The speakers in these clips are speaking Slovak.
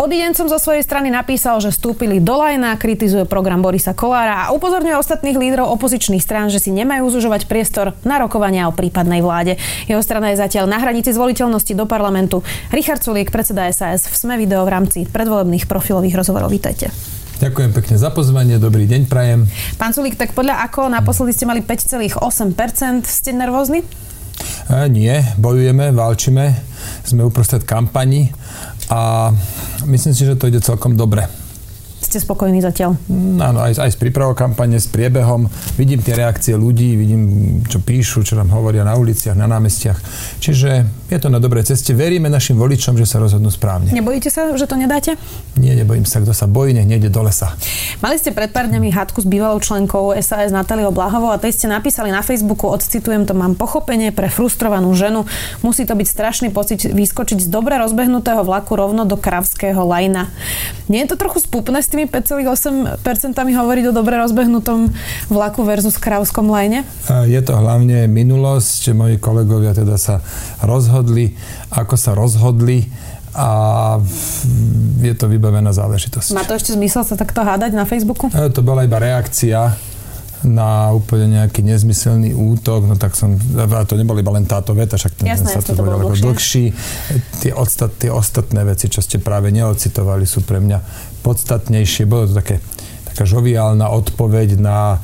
Odiden som zo svojej strany napísal, že stúpili do lajna, kritizuje program Borisa Kolára a upozorňuje ostatných lídrov opozičných strán, že si nemajú zužovať priestor na rokovania o prípadnej vláde. Jeho strana je zatiaľ na hranici zvoliteľnosti do parlamentu. Richard Sulík, predseda SAS v SME video v rámci predvolebných profilových rozhovorov. Vítajte. Ďakujem pekne za pozvanie, dobrý deň prajem. Pán Sulík, tak podľa ako naposledy ste mali 5,8%, ste nervózni? E, nie, bojujeme, válčime, sme uprostred kampani a myslím si, že to ide celkom dobre ste spokojní zatiaľ? Mm, áno, aj, aj s prípravou kampane, s priebehom. Vidím tie reakcie ľudí, vidím, čo píšu, čo nám hovoria na uliciach, na námestiach. Čiže je to na dobrej ceste. Veríme našim voličom, že sa rozhodnú správne. Nebojíte sa, že to nedáte? Nie, nebojím sa. Kto sa bojí, nech nejde do lesa. Mali ste pred pár dňami hádku s bývalou členkou SAS Natáliou Blahovou a tej ste napísali na Facebooku, odcitujem to, mám pochopenie pre frustrovanú ženu. Musí to byť strašný pocit vyskočiť z dobre rozbehnutého vlaku rovno do kravského lajna. Nie je to trochu spúpne s tým tými 5,8% hovoriť o dobre rozbehnutom vlaku versus kravskom lajne? Je to hlavne minulosť. Moji kolegovia teda sa rozhodli, ako sa rozhodli a je to vybavená záležitosť. Má to ešte zmysel sa takto hádať na Facebooku? To bola iba reakcia na úplne nejaký nezmyselný útok, no tak som, a to neboli iba len táto veta, však ten, Jasné, sa to bol ako dlhší. Tie, odstat, tie ostatné veci, čo ste práve neocitovali, sú pre mňa podstatnejšie. Bolo to také, taká žoviálna odpoveď na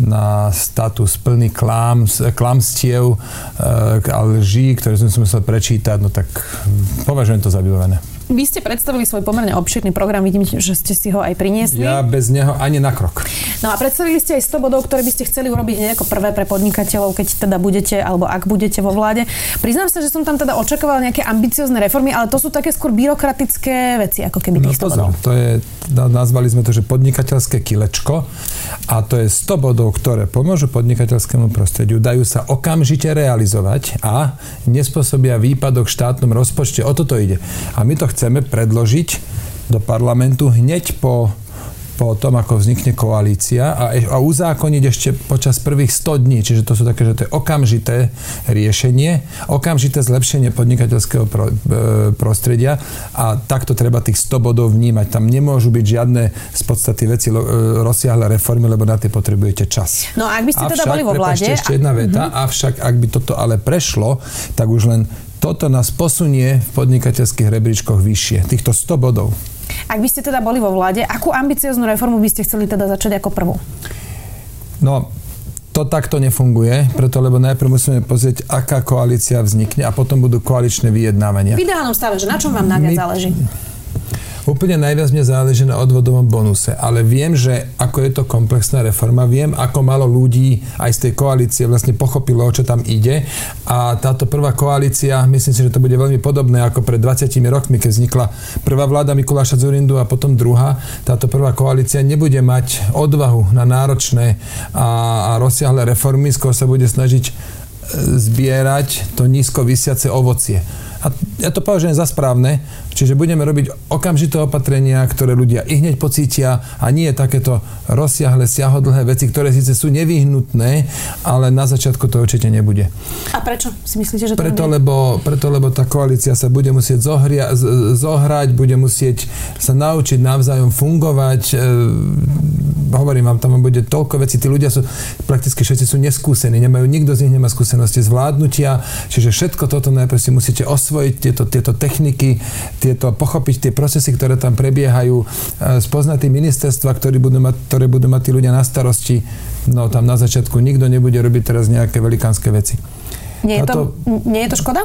na status plný klams, klamstiev e, a lží, ktoré som si musel prečítať, no tak považujem to za vybavené. Vy ste predstavili svoj pomerne obširný program, vidím, že ste si ho aj priniesli. Ja bez neho ani na krok. No a predstavili ste aj 100 bodov, ktoré by ste chceli urobiť hneď ako prvé pre podnikateľov, keď teda budete, alebo ak budete vo vláde. Priznám sa, že som tam teda očakávala nejaké ambiciozne reformy, ale to sú také skôr byrokratické veci, ako keby tých no, 100 bodov. To je, nazvali sme to, že podnikateľské kilečko a to je 100 bodov, ktoré pomôžu podnikateľskému prostrediu, dajú sa okamžite realizovať a nespôsobia výpadok v štátnom rozpočte. O toto ide. A my to chceme chceme predložiť do parlamentu hneď po po tom, ako vznikne koalícia a, a uzákoniť ešte počas prvých 100 dní. Čiže to sú také, že to je okamžité riešenie, okamžité zlepšenie podnikateľského pro, e, prostredia a takto treba tých 100 bodov vnímať. Tam nemôžu byť žiadne z podstaty veci e, rozsiahle reformy, lebo na tie potrebujete čas. No a ak by ste avšak, teda boli vo vláde... ešte jedna veta, uh-huh. avšak ak by toto ale prešlo, tak už len toto nás posunie v podnikateľských rebríčkoch vyššie. Týchto 100 bodov. Ak by ste teda boli vo vláde, akú ambicioznú reformu by ste chceli teda začať ako prvú? No, to takto nefunguje, preto lebo najprv musíme pozrieť, aká koalícia vznikne a potom budú koaličné vyjednávania. V ideálnom stave, že na čom vám najviac záleží? Úplne najviac mne záleží na odvodovom bonuse, ale viem, že ako je to komplexná reforma, viem, ako malo ľudí aj z tej koalície vlastne pochopilo, o čo tam ide a táto prvá koalícia, myslím si, že to bude veľmi podobné ako pred 20 rokmi, keď vznikla prvá vláda Mikuláša Zurindu a potom druhá. Táto prvá koalícia nebude mať odvahu na náročné a, a rozsiahle reformy, skôr sa bude snažiť e, zbierať to nízko vysiace ovocie. A ja to považujem za správne, čiže budeme robiť okamžité opatrenia, ktoré ľudia i hneď pocítia a nie takéto rozsiahle, siahodlhé veci, ktoré síce sú nevyhnutné, ale na začiatku to určite nebude. A prečo si myslíte, že to preto, lebo, preto, lebo tá koalícia sa bude musieť zohria, zohrať, bude musieť sa naučiť navzájom fungovať. E, hovorím vám, tam bude toľko vecí, tí ľudia sú, prakticky všetci sú neskúsení, nemajú, nikto z nich nemá skúsenosti zvládnutia, čiže všetko toto najprv si musíte osvojiť osvojiť tieto, tieto techniky, tieto, pochopiť tie procesy, ktoré tam prebiehajú, e, spoznať tie ministerstva, ktoré budú, mať, ktoré budú mať tí ľudia na starosti. No tam na začiatku nikto nebude robiť teraz nejaké velikánske veci. Nie je, to, nie je to škoda?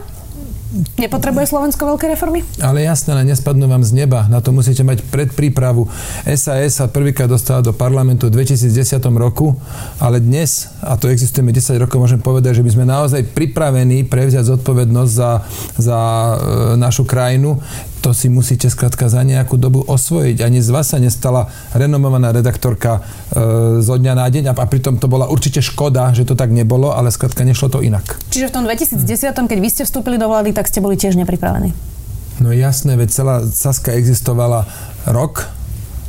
Nepotrebuje Slovensko veľké reformy? Ale jasné, ale nespadnú vám z neba. Na to musíte mať predprípravu. SAS sa prvýkrát dostala do parlamentu v 2010 roku, ale dnes, a to existujeme 10 rokov, môžem povedať, že my sme naozaj pripravení prevziať zodpovednosť za, za e, našu krajinu to si musíte skrátka za nejakú dobu osvojiť. Ani z vás sa nestala renomovaná redaktorka e, zo dňa na deň a, a pritom to bola určite škoda, že to tak nebolo, ale skrátka nešlo to inak. Čiže v tom 2010, keď vy ste vstúpili do vlády, tak ste boli tiež nepripravení? No jasné, veď celá Saska existovala rok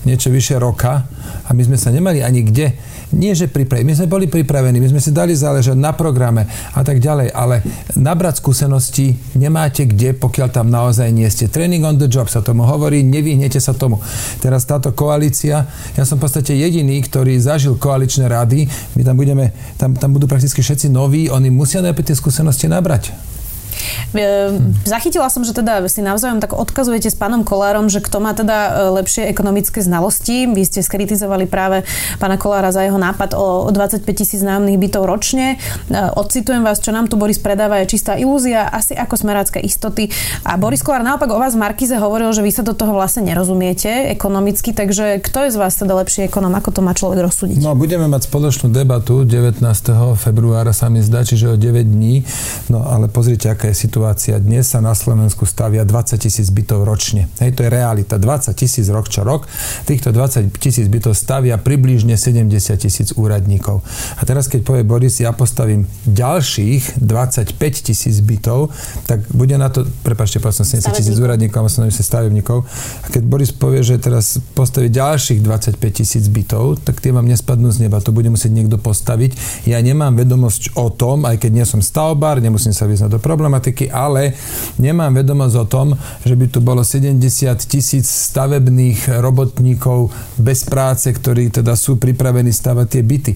niečo vyše roka a my sme sa nemali ani kde nie, že pripravení. My sme boli pripravení, my sme si dali záležať na programe a tak ďalej, ale nabrať skúsenosti nemáte kde, pokiaľ tam naozaj nie ste. Training on the job sa tomu hovorí, nevyhnete sa tomu. Teraz táto koalícia, ja som v podstate jediný, ktorý zažil koaličné rady, my tam budeme, tam, tam budú prakticky všetci noví, oni musia najprv tie skúsenosti nabrať. Hm. Zachytila som, že teda si navzájom tak odkazujete s pánom Kolárom, že kto má teda e, lepšie ekonomické znalosti. Vy ste skritizovali práve pána Kolára za jeho nápad o 25 tisíc nájomných bytov ročne. E, odcitujem vás, čo nám tu Boris predáva, je čistá ilúzia, asi ako smerácké istoty. A Boris Kolár naopak o vás v Markize hovoril, že vy sa do toho vlastne nerozumiete ekonomicky, takže kto je z vás teda lepší ekonom, ako to má človek rozsúdiť? No, budeme mať spoločnú debatu 19. februára sa mi zdá, čiže o 9 dní. No, ale pozrite, aká je situácia. Dnes sa na Slovensku stavia 20 tisíc bytov ročne. Hej, to je realita. 20 tisíc rok čo rok. Týchto 20 tisíc bytov stavia približne 70 tisíc úradníkov. A teraz, keď povie Boris, ja postavím ďalších 25 tisíc bytov, tak bude na to, prepačte, povedal som 70 tisíc úradníkov, a som stavebníkov. A keď Boris povie, že teraz postaví ďalších 25 tisíc bytov, tak tie vám nespadnú z neba. To bude musieť niekto postaviť. Ja nemám vedomosť o tom, aj keď nie som stavbár, nemusím sa vyznať do problému, problematiky, ale nemám vedomosť o tom, že by tu bolo 70 tisíc stavebných robotníkov bez práce, ktorí teda sú pripravení stavať tie byty.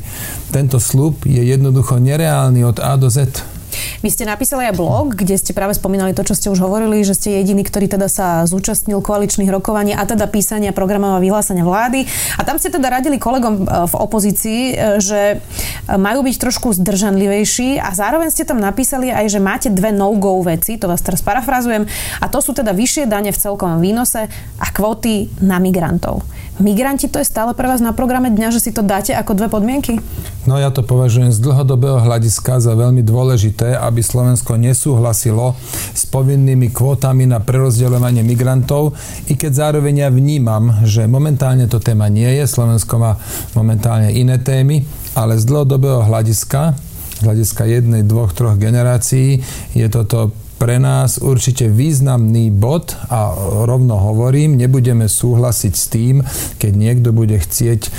Tento slub je jednoducho nereálny od A do Z. Vy ste napísali aj blog, kde ste práve spomínali to, čo ste už hovorili, že ste jediný, ktorý teda sa zúčastnil koaličných rokovaní a teda písania programového vyhlásenia vlády. A tam ste teda radili kolegom e, v opozícii, e, že majú byť trošku zdržanlivejší a zároveň ste tam napísali aj, že máte dve no-go veci, to vás teraz parafrazujem, a to sú teda vyššie dane v celkovom výnose a kvóty na migrantov. Migranti to je stále pre vás na programe dňa, že si to dáte ako dve podmienky? No ja to považujem z dlhodobého hľadiska za veľmi dôležité, aby Slovensko nesúhlasilo s povinnými kvótami na prerozdeľovanie migrantov, i keď zároveň ja vnímam, že momentálne to téma nie je, Slovensko má momentálne iné témy, ale z dlhodobého hľadiska hľadiska jednej, dvoch, troch generácií je toto pre nás určite významný bod a rovno hovorím, nebudeme súhlasiť s tým, keď niekto bude chcieť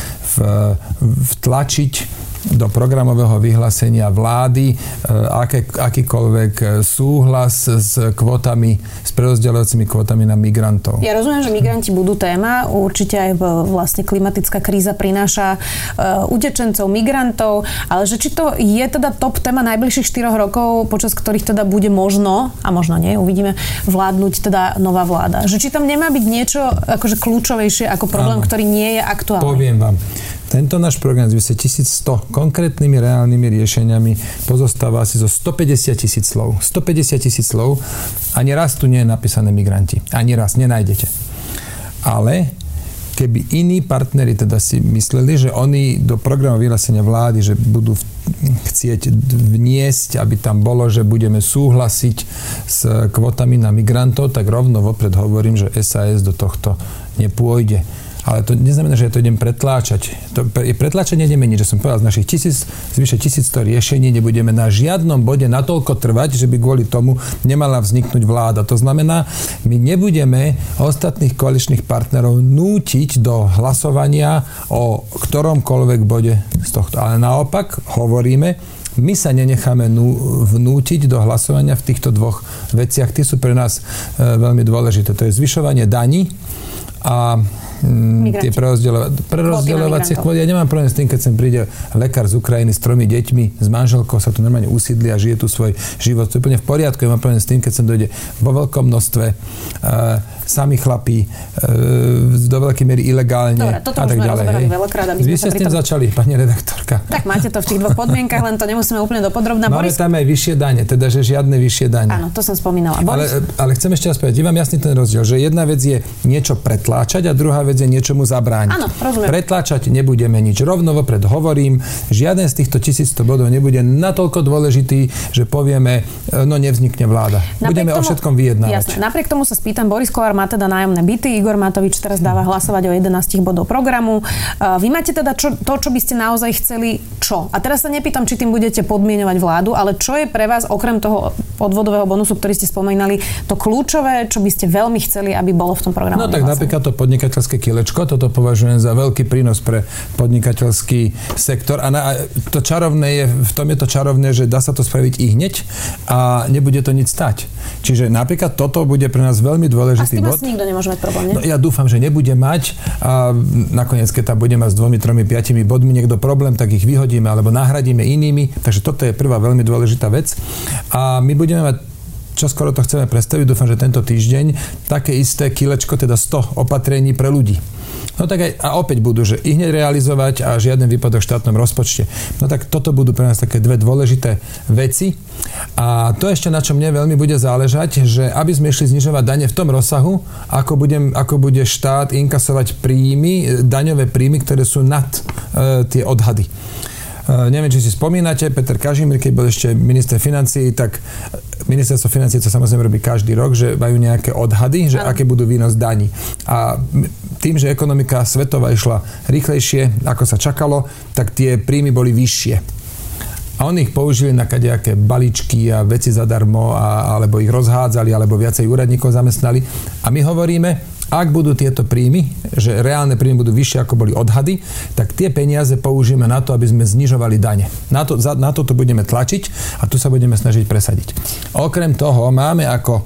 vtlačiť do programového vyhlásenia vlády e, aké, akýkoľvek e, súhlas s kvotami, s prerozdeľujúcimi kvotami na migrantov. Ja rozumiem, že migranti budú téma. Určite aj vlastne klimatická kríza prináša uh, utečencov, migrantov, ale že či to je teda top téma najbližších 4 rokov, počas ktorých teda bude možno, a možno nie, uvidíme, vládnuť teda nová vláda. Že či tam nemá byť niečo akože kľúčovejšie ako problém, Áno. ktorý nie je aktuálny. Poviem vám. Tento náš program s 1100 konkrétnymi reálnymi riešeniami pozostáva asi zo 150 tisíc slov. 150 tisíc slov. Ani raz tu nie je napísané migranti. Ani raz, nenájdete. Ale keby iní partneri teda si mysleli, že oni do programu vyhlásenia vlády, že budú chcieť vniesť, aby tam bolo, že budeme súhlasiť s kvotami na migrantov, tak rovno vopred hovorím, že SAS do tohto nepôjde ale to neznamená, že ja to idem pretláčať. To, pretláčanie nemení, že som povedal, z našich tisíc, zvyše 1100 riešení nebudeme na žiadnom bode natoľko trvať, že by kvôli tomu nemala vzniknúť vláda. To znamená, my nebudeme ostatných koaličných partnerov nútiť do hlasovania o ktoromkoľvek bode z tohto. Ale naopak hovoríme, my sa nenecháme vnútiť do hlasovania v týchto dvoch veciach. Tie sú pre nás e, veľmi dôležité. To je zvyšovanie daní a mm, tie prerozdeľovacie kvóty. Ja nemám problém s tým, keď sem príde lekár z Ukrajiny s tromi deťmi, s manželkou, sa tu normálne usídli a žije tu svoj život. To je úplne v poriadku. Ja mám problém s tým, keď sem dojde vo veľkom množstve uh, sami chlapí, uh, do veľkej miery ilegálne Dobre, toto a tak ďalej. Hej. Veľakrát, aby Vy ste s tým tom... začali, pani redaktorka. Tak máte to v tých dvoch podmienkach, len to nemusíme úplne dopodrobná. Máme Boris... tam aj vyššie dane, teda že žiadne vyššie dane. Áno, to som spomínala. Boris... Ale, ale chcem ešte raz povedať, je vám jasný ten rozdiel, že jedna vec je niečo pretláčať a druhá vec je niečomu zabrániť. Áno, rozumiem. Pretlačať nebudeme nič. Rovno vopred hovorím, žiaden z týchto 1100 bodov nebude natoľko dôležitý, že povieme, e, no nevznikne vláda. Napriek Budeme tomu, o všetkom vyjednávať. Jasné. Napriek tomu sa spýtam, Boris Kolár má má teda nájomné byty. Igor Matovič teraz dáva hlasovať o 11 bodov programu. Vy máte teda čo, to, čo by ste naozaj chceli, čo? A teraz sa nepýtam, či tým budete podmienovať vládu, ale čo je pre vás, okrem toho odvodového bonusu, ktorý ste spomínali, to kľúčové, čo by ste veľmi chceli, aby bolo v tom programe? No tak napríklad to podnikateľské kilečko, toto považujem za veľký prínos pre podnikateľský sektor. A, na, a to čarovné je, v tom je to čarovné, že dá sa to spraviť i hneď a nebude to nič stať. Čiže napríklad toto bude pre nás veľmi dôležitý bod. A s tým nikto nemôže mať problém, nie? No, ja dúfam, že nebude mať a nakoniec, keď tam bude mať s dvomi, tromi, piatimi bodmi niekto problém, tak ich vyhodíme alebo nahradíme inými. Takže toto je prvá veľmi dôležitá vec. A my budeme mať čo skoro to chceme predstaviť, dúfam, že tento týždeň, také isté kilečko, teda 100 opatrení pre ľudí. No tak aj, a opäť budú, že ich hneď realizovať a žiaden výpadok v štátnom rozpočte. No tak toto budú pre nás také dve dôležité veci. A to ešte na čo mne veľmi bude záležať, že aby sme išli znižovať dane v tom rozsahu, ako, budem, ako bude štát inkasovať príjmy, daňové príjmy, ktoré sú nad e, tie odhady. Uh, neviem, či si spomínate, Peter Kažimír, keď bol ešte minister financií, tak ministerstvo financií to samozrejme robí každý rok, že majú nejaké odhady, že aké budú výnos daní. A tým, že ekonomika svetová išla rýchlejšie, ako sa čakalo, tak tie príjmy boli vyššie. A oni ich použili na kadejaké balíčky a veci zadarmo, a, alebo ich rozhádzali, alebo viacej úradníkov zamestnali. A my hovoríme, ak budú tieto príjmy, že reálne príjmy budú vyššie ako boli odhady, tak tie peniaze použijeme na to, aby sme znižovali dane. Na, to, za, na toto budeme tlačiť a tu sa budeme snažiť presadiť. Okrem toho máme ako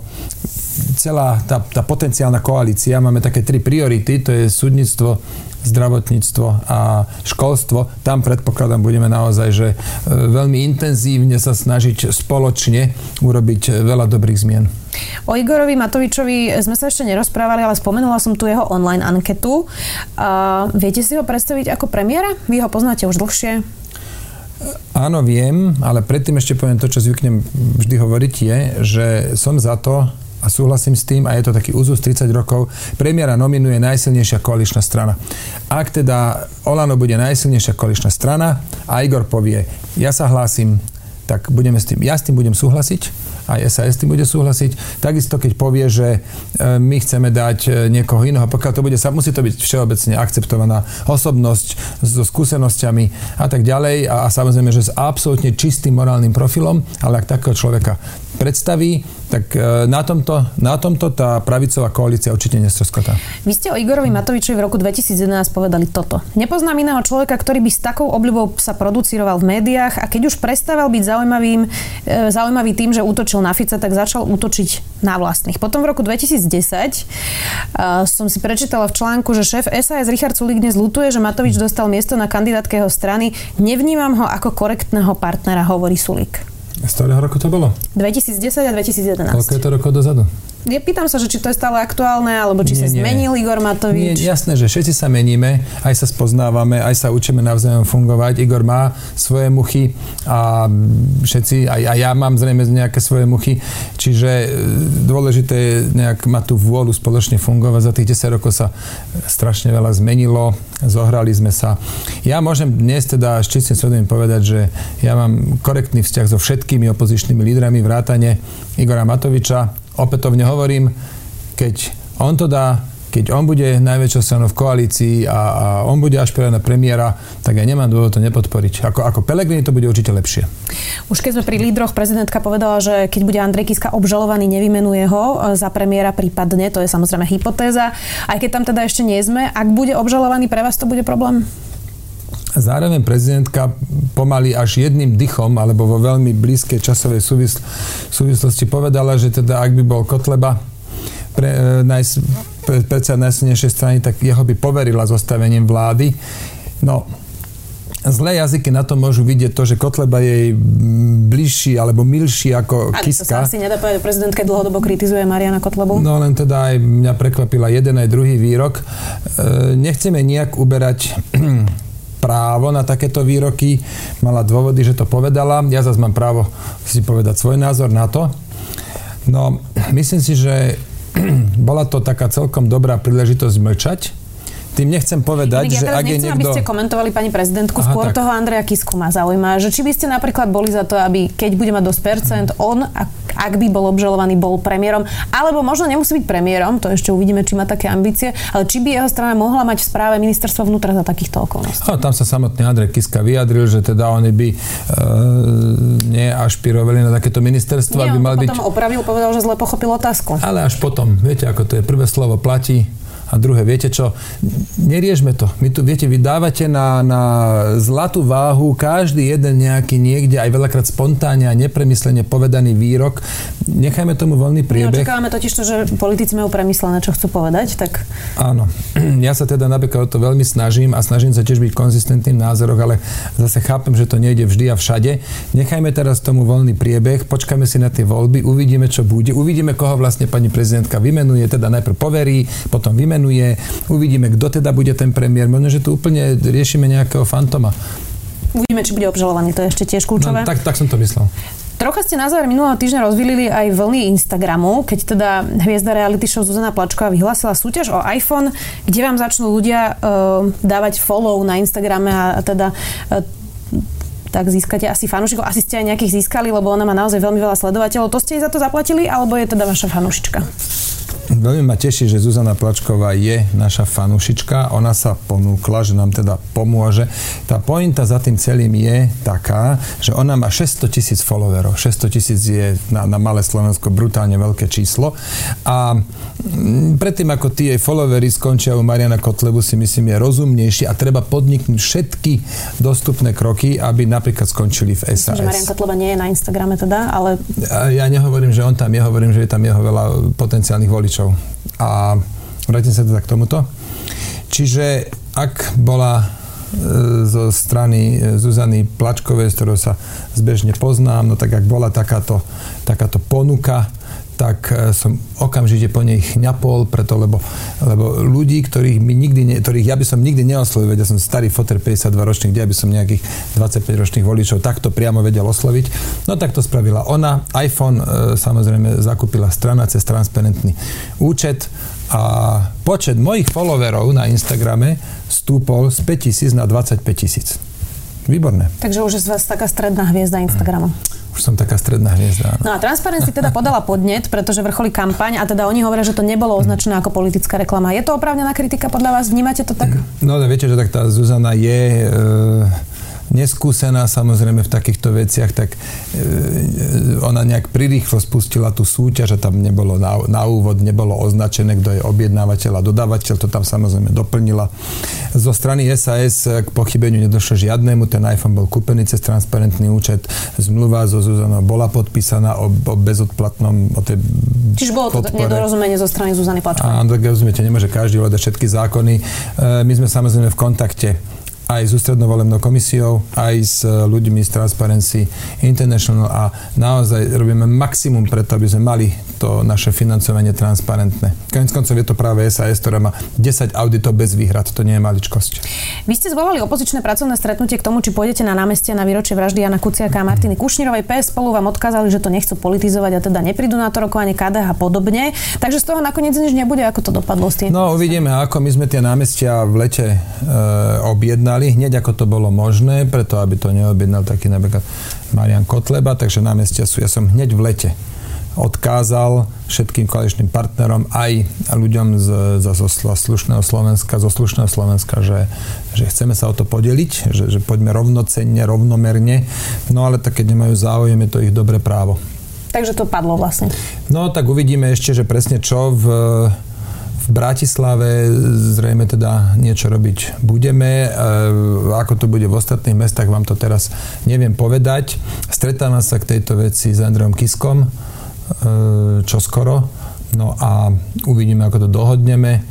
celá tá, tá potenciálna koalícia, máme také tri priority, to je súdnictvo, zdravotníctvo a školstvo. Tam predpokladám, budeme naozaj, že e, veľmi intenzívne sa snažiť spoločne urobiť e, veľa dobrých zmien. O Igorovi Matovičovi sme sa ešte nerozprávali, ale spomenula som tu jeho online anketu. Uh, viete si ho predstaviť ako premiéra? Vy ho poznáte už dlhšie. Áno, viem, ale predtým ešte poviem to, čo zvyknem vždy hovoriť, je, že som za to, a súhlasím s tým, a je to taký úzus 30 rokov, premiéra nominuje najsilnejšia koaličná strana. Ak teda Olano bude najsilnejšia koaličná strana a Igor povie, ja sa hlásim, tak budeme s tým, ja s tým budem súhlasiť, aj SAS tým bude súhlasiť. Takisto, keď povie, že e, my chceme dať e, niekoho iného, pokiaľ to bude, musí to byť všeobecne akceptovaná osobnosť so skúsenosťami a tak ďalej a, a samozrejme, že s absolútne čistým morálnym profilom, ale ak takého človeka predstaví, tak e, na tomto, na tomto tá pravicová koalícia určite nestroskotá. Vy ste o Igorovi Matovičovi v roku 2011 povedali toto. Nepoznám iného človeka, ktorý by s takou obľubou sa producíroval v médiách a keď už prestával byť zaujímavým, e, zaujímavý tým, že útočil na Fica, tak začal útočiť na vlastných. Potom v roku 2010 uh, som si prečítala v článku, že šéf SAS Richard Sulik dnes lutuje, že Matovič dostal miesto na kandidátke strany. Nevnímam ho ako korektného partnera, hovorí Sulik. Z ktorého roku to bolo? 2010 a 2011. Koľko je to rokov dozadu? Ja pýtam sa, že či to je stále aktuálne, alebo či nie, sa zmenil nie. Igor Matovič. Nie, jasné, že všetci sa meníme, aj sa spoznávame, aj sa učíme navzájom fungovať. Igor má svoje muchy a všetci, aj, aj ja mám zrejme nejaké svoje muchy. Čiže e, dôležité je nejak mať tú vôľu spoločne fungovať. Za tých 10 rokov sa strašne veľa zmenilo, zohrali sme sa. Ja môžem dnes teda s čistým svedomím povedať, že ja mám korektný vzťah so všetkými opozičnými lídrami vrátane Igora Matoviča, opätovne hovorím, keď on to dá, keď on bude najväčšou stranou v koalícii a, a on bude ašpirovať na premiéra, tak ja nemám dôvod to nepodporiť. Ako, ako Pelegrini to bude určite lepšie. Už keď sme pri lídroch, prezidentka povedala, že keď bude Andrej Kiska obžalovaný, nevymenuje ho e, za premiéra prípadne, to je samozrejme hypotéza. Aj keď tam teda ešte nie sme, ak bude obžalovaný, pre vás to bude problém? Zároveň prezidentka pomaly až jedným dychom alebo vo veľmi blízkej časovej súvisl- súvislosti povedala, že teda ak by bol Kotleba pre, e, najs, pre, predsa najsilnejšej strany, tak jeho by poverila zostavením vlády. No, zlé jazyky na to môžu vidieť to, že Kotleba je bližší alebo milší ako Ani Kiska. to sa asi nedá povedať, prezidentke dlhodobo kritizuje Mariana Kotlebu. No len teda aj mňa prekvapila jeden aj druhý výrok. E, nechceme nejak uberať právo na takéto výroky, mala dôvody, že to povedala. Ja zase mám právo si povedať svoj názor na to. No, myslím si, že bola to taká celkom dobrá príležitosť mlčať, tým nechcem povedať, ja že ak je niekto... aby ste komentovali pani prezidentku, Aha, skôr tak. toho Andreja Kisku ma zaujíma, že či by ste napríklad boli za to, aby keď bude mať dosť percent, on ak by bol obžalovaný, bol premiérom. Alebo možno nemusí byť premiérom, to ešte uvidíme, či má také ambície, ale či by jeho strana mohla mať v správe ministerstva vnútra za takýchto okolností. No, tam sa samotný Andrej Kiska vyjadril, že teda oni by e, neašpirovali na takéto ministerstvo, aby mal byť... opravil, povedal, že zle pochopil otázku. Ale až potom, viete, ako to je, prvé slovo platí, a druhé, viete čo, neriežme to. My tu, viete, vy dávate na, na zlatú váhu každý jeden nejaký niekde, aj veľakrát spontánne a nepremyslene povedaný výrok. Nechajme tomu voľný priebeh. Očakávame totiž to, že politici majú premyslené, čo chcú povedať, tak... Áno. Ja sa teda napríklad o to veľmi snažím a snažím sa tiež byť konzistentným názoroch, ale zase chápem, že to nejde vždy a všade. Nechajme teraz tomu voľný priebeh, počkajme si na tie voľby, uvidíme, čo bude. Uvidíme, koho vlastne pani prezidentka vymenuje, teda najprv poverí, potom vymenuje vymenuje. Uvidíme, kto teda bude ten premiér. Možno, že tu úplne riešime nejakého fantoma. Uvidíme, či bude obžalovaný, to je ešte tiež kľúčové. No, tak, tak som to myslel. Trocha ste na záver minulého týždňa rozvilili aj vlny Instagramu, keď teda hviezda reality show Zuzana Plačková vyhlásila súťaž o iPhone, kde vám začnú ľudia uh, dávať follow na Instagrame a, a teda uh, tak získate asi fanúšikov. Asi ste aj nejakých získali, lebo ona má naozaj veľmi veľa sledovateľov. To ste jej za to zaplatili, alebo je teda vaša fanúšička? Veľmi ma teší, že Zuzana Plačková je naša fanúšička. Ona sa ponúkla, že nám teda pomôže. Tá pointa za tým celým je taká, že ona má 600 tisíc followerov. 600 tisíc je na, na malé Slovensko brutálne veľké číslo. A mm, predtým, ako tí jej followery skončia u Mariana Kotlebu, si myslím, je rozumnejší a treba podniknúť všetky dostupné kroky, aby napríklad skončili v SAS. Myslím, že Marian Kotleba nie je na Instagrame teda, ale... Ja nehovorím, že on tam je, hovorím, že je tam jeho veľa potenciálnych voličov rodičov. A vrátim sa teda k tomuto. Čiže ak bola e, zo strany e, Zuzany Plačkovej, s ktorou sa zbežne poznám, no tak ak bola takáto, takáto ponuka, tak e, som okamžite po nej chňapol, preto lebo, lebo ľudí, ktorých, my nikdy ne, ktorých ja by som nikdy neoslovil, ja som starý foter 52 ročný, kde by som nejakých 25 ročných voličov takto priamo vedel osloviť. No tak to spravila ona. iPhone e, samozrejme zakúpila strana cez transparentný účet a počet mojich followerov na Instagrame stúpol z 5000 na 25 tisíc. Výborné. Takže už je z vás taká stredná hviezda Instagramu. Už som taká stredná hviezda. No a Transparency teda podala podnet, pretože vrcholí kampaň a teda oni hovoria, že to nebolo označené ako politická reklama. Je to oprávnená kritika podľa vás? Vnímate to tak? No ale viete, že tak tá Zuzana je... E, neskúsená samozrejme v takýchto veciach, tak e, ona nejak prirýchlo spustila tú súťaž a tam nebolo na, na úvod, nebolo označené, kto je objednávateľ a dodávateľ, to tam samozrejme doplnila. Zo strany SAS k pochybeniu nedošlo žiadnemu, ten iPhone bol kúpený cez transparentný účet, zmluva so Zuzanou bola podpísaná o, o bezodplatnom, o tej Čiže bolo to podpore. nedorozumenie zo strany Zuzany Plačkovej. Áno, tak rozumiete, nemôže každý hľadať všetky zákony. E, my sme samozrejme v kontakte aj s ústrednou volebnou komisiou, aj s e, ľuďmi z Transparency International a naozaj robíme maximum preto, aby sme mali to naše financovanie transparentné. Koniec koncov je to práve SAS, ktorá má 10 auditov bez výhrad, to nie je maličkosť. Vy ste zvolali opozičné pracovné stretnutie k tomu, či pôjdete na námestie na výročie vraždy Jana Kuciaka a Martiny Kušnírovej. PS spolu vám odkázali, že to nechcú politizovať a teda neprídu na to rokovanie KDH a podobne. Takže z toho nakoniec nič nebude, ako to dopadlo s tým. No uvidíme, ako my sme tie námestia v lete e, objednali objednali hneď ako to bolo možné, preto aby to neobjednal taký napríklad Marian Kotleba, takže námestia sú, ja som hneď v lete odkázal všetkým koaličným partnerom aj ľuďom z, z, zo slušného Slovenska, zo slušného Slovenska, že, že chceme sa o to podeliť, že, že poďme rovnocenne, rovnomerne, no ale tak keď nemajú záujem, je to ich dobré právo. Takže to padlo vlastne. No tak uvidíme ešte, že presne čo v v Bratislave zrejme teda niečo robiť budeme. E, ako to bude v ostatných mestách, vám to teraz neviem povedať. Stretávam sa k tejto veci s Andreom Kiskom e, čo skoro. No a uvidíme, ako to dohodneme.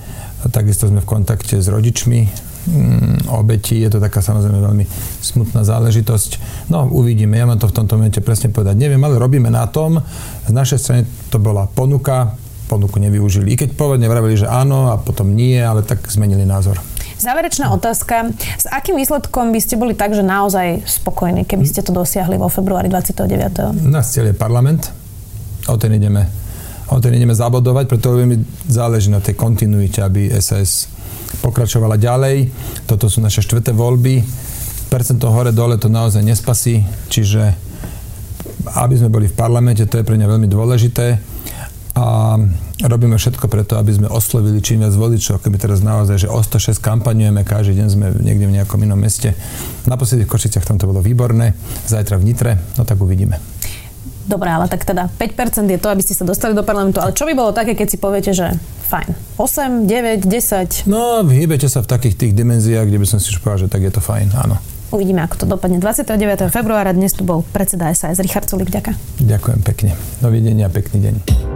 Takisto sme v kontakte s rodičmi mm, obeti. Je to taká samozrejme veľmi smutná záležitosť. No, uvidíme. Ja mám to v tomto momente presne povedať. Neviem, ale robíme na tom. Z našej strany to bola ponuka ponuku nevyužili. I keď pôvodne vravili, že áno a potom nie, ale tak zmenili názor. Záverečná otázka. S akým výsledkom by ste boli tak, že naozaj spokojní, keby ste to dosiahli vo februári 29. Nás cieľ je parlament. O ten ideme, o ten ideme zabodovať, preto mi záleží na tej kontinuite, aby SAS pokračovala ďalej. Toto sú naše štvrté voľby. Percento hore dole to naozaj nespasí, čiže aby sme boli v parlamente, to je pre mňa veľmi dôležité a robíme všetko preto, aby sme oslovili čím viac voličov. Keby teraz naozaj, že o 106 kampaňujeme, každý deň sme niekde v nejakom inom meste. Naposledy v Košiciach tam to bolo výborné, zajtra v Nitre, no tak uvidíme. Dobre, ale tak teda 5% je to, aby ste sa dostali do parlamentu. Ale čo by bolo také, keď si poviete, že fajn. 8, 9, 10? No, hýbete sa v takých tých dimenziách, kde by som si už povedal, že tak je to fajn, áno. Uvidíme, ako to dopadne. 29. februára dnes tu bol predseda SAS Richard Sulik. Ďakujem. Ďakujem pekne. Dovidenia, pekný deň.